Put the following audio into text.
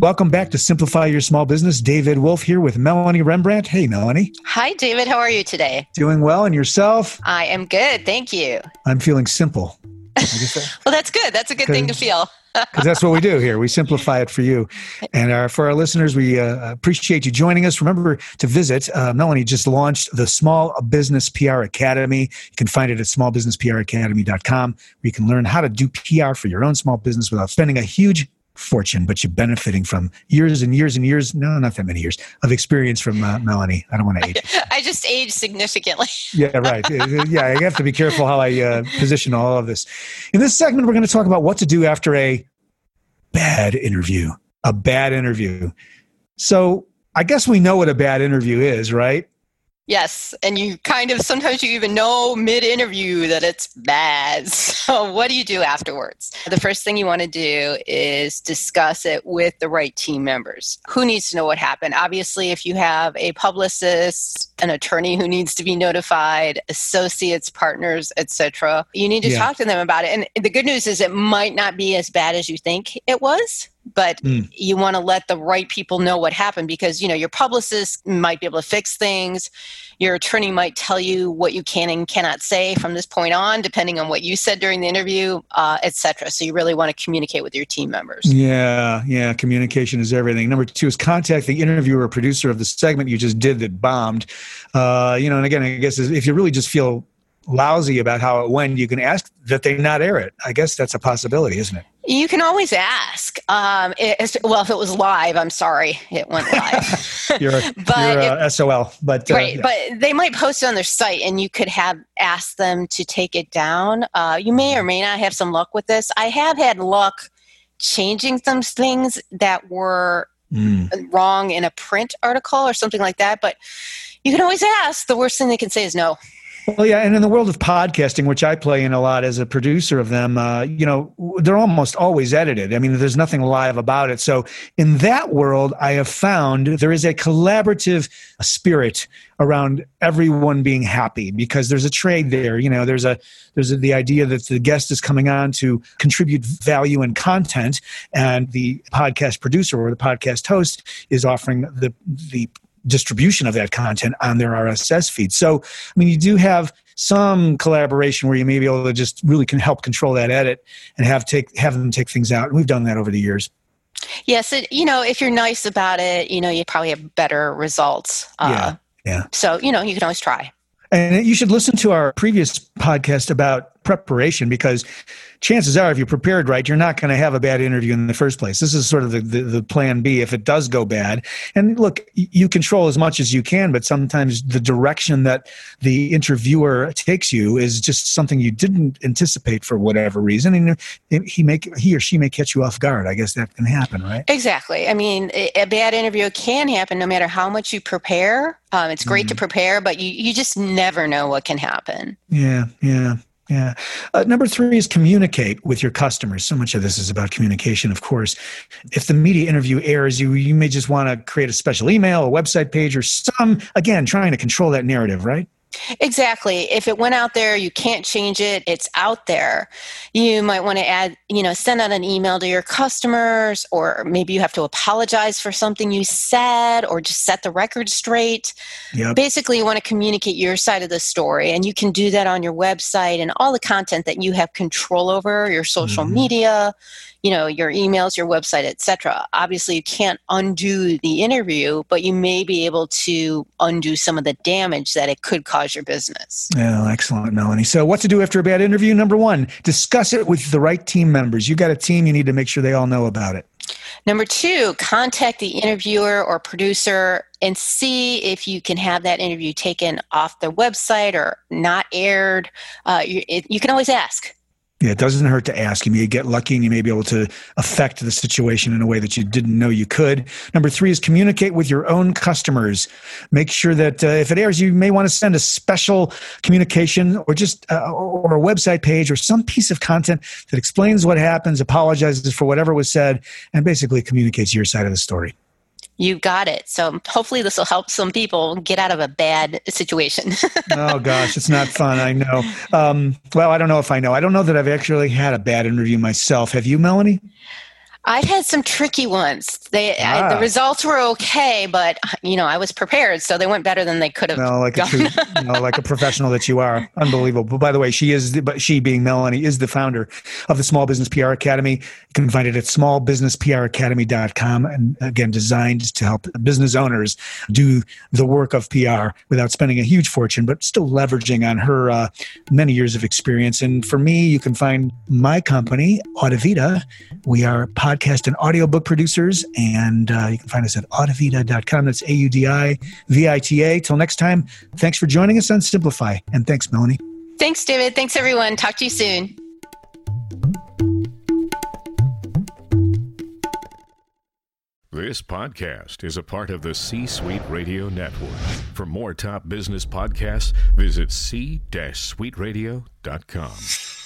Welcome back to Simplify Your Small Business. David Wolf here with Melanie Rembrandt. Hey, Melanie. Hi, David. How are you today? Doing well. And yourself? I am good. Thank you. I'm feeling simple. well, that's good. That's a good thing to feel. Because that's what we do here. We simplify it for you. And our, for our listeners, we uh, appreciate you joining us. Remember to visit. Uh, Melanie just launched the Small Business PR Academy. You can find it at smallbusinesspracademy.com where you can learn how to do PR for your own small business without spending a huge fortune, but you're benefiting from years and years and years, no, not that many years, of experience from uh, Melanie. I don't want to age. I just age significantly. yeah, right. yeah, I have to be careful how I uh, position all of this. In this segment, we're going to talk about what to do after a bad interview. A bad interview. So I guess we know what a bad interview is, right? Yes, and you kind of sometimes you even know mid interview that it's bad. So, what do you do afterwards? The first thing you want to do is discuss it with the right team members. Who needs to know what happened? Obviously, if you have a publicist, an attorney who needs to be notified, associates, partners, etc., you need to yeah. talk to them about it. And the good news is it might not be as bad as you think it was but mm. you want to let the right people know what happened because you know your publicist might be able to fix things. Your attorney might tell you what you can and cannot say from this point on depending on what you said during the interview uh, etc so you really want to communicate with your team members. Yeah yeah communication is everything. Number two is contact the interviewer or producer of the segment you just did that bombed. Uh, you know and again i guess if you really just feel lousy about how it went, you can ask that they not air it. I guess that's a possibility, isn't it? You can always ask. Um, it, well, if it was live, I'm sorry, it went live. you're a, but you're a SOL, but uh, right. Yeah. But they might post it on their site, and you could have asked them to take it down. Uh, you may or may not have some luck with this. I have had luck changing some things that were mm. wrong in a print article or something like that, but you can always ask. The worst thing they can say is no. Well, yeah, and in the world of podcasting, which I play in a lot as a producer of them, uh, you know, they're almost always edited. I mean, there's nothing live about it. So, in that world, I have found there is a collaborative spirit around everyone being happy because there's a trade there. You know, there's a there's a, the idea that the guest is coming on to contribute value and content, and the podcast producer or the podcast host is offering the the distribution of that content on their RSS feed. So, I mean, you do have some collaboration where you may be able to just really can help control that edit and have take have them take things out. And we've done that over the years. Yes, it, you know, if you're nice about it, you know, you probably have better results. Uh, yeah, yeah. So you know, you can always try. And you should listen to our previous podcast about preparation because chances are, if you're prepared right, you're not going to have a bad interview in the first place. This is sort of the, the, the, plan B if it does go bad. And look, you control as much as you can, but sometimes the direction that the interviewer takes you is just something you didn't anticipate for whatever reason. And he may, he or she may catch you off guard. I guess that can happen, right? Exactly. I mean, a bad interview can happen no matter how much you prepare. Um, it's great mm. to prepare, but you, you just never know what can happen. Yeah, yeah. Yeah. Uh, number three is communicate with your customers. So much of this is about communication, of course. If the media interview airs, you you may just want to create a special email, a website page, or some again trying to control that narrative, right? Exactly. If it went out there, you can't change it. It's out there. You might want to add, you know, send out an email to your customers, or maybe you have to apologize for something you said, or just set the record straight. Yep. Basically, you want to communicate your side of the story, and you can do that on your website and all the content that you have control over, your social mm-hmm. media, you know your emails your website etc obviously you can't undo the interview but you may be able to undo some of the damage that it could cause your business. Yeah excellent melanie. So what to do after a bad interview? Number one discuss it with the right team members. You got a team you need to make sure they all know about it. Number two, contact the interviewer or producer and see if you can have that interview taken off the website or not aired. Uh, you, it, you can always ask. Yeah, it doesn't hurt to ask. You may get lucky and you may be able to affect the situation in a way that you didn't know you could. Number three is communicate with your own customers. Make sure that uh, if it airs, you may want to send a special communication or just uh, or a website page or some piece of content that explains what happens, apologizes for whatever was said, and basically communicates your side of the story you got it. So hopefully this will help some people get out of a bad situation. oh gosh, it's not fun. I know. Um, well, I don't know if I know. I don't know that I've actually had a bad interview myself. Have you, Melanie? I've had some tricky ones. They ah. I, the results were okay, but you know I was prepared, so they went better than they could have. No, like a true, no, like a professional that you are, unbelievable. But by the way, she is, but she being Melanie is the founder of the Small Business PR Academy. You can find it at smallbusinesspracademy.com, and again, designed to help business owners do the work of PR without spending a huge fortune, but still leveraging on her uh, many years of experience. And for me, you can find my company, Audivita. We are podcast and audiobook producers. And uh, you can find us at audivita.com. That's A U D I V I T A. Till next time, thanks for joining us on Simplify. And thanks, Melanie. Thanks, David. Thanks, everyone. Talk to you soon. This podcast is a part of the C Suite Radio Network. For more top business podcasts, visit c-suiteradio.com.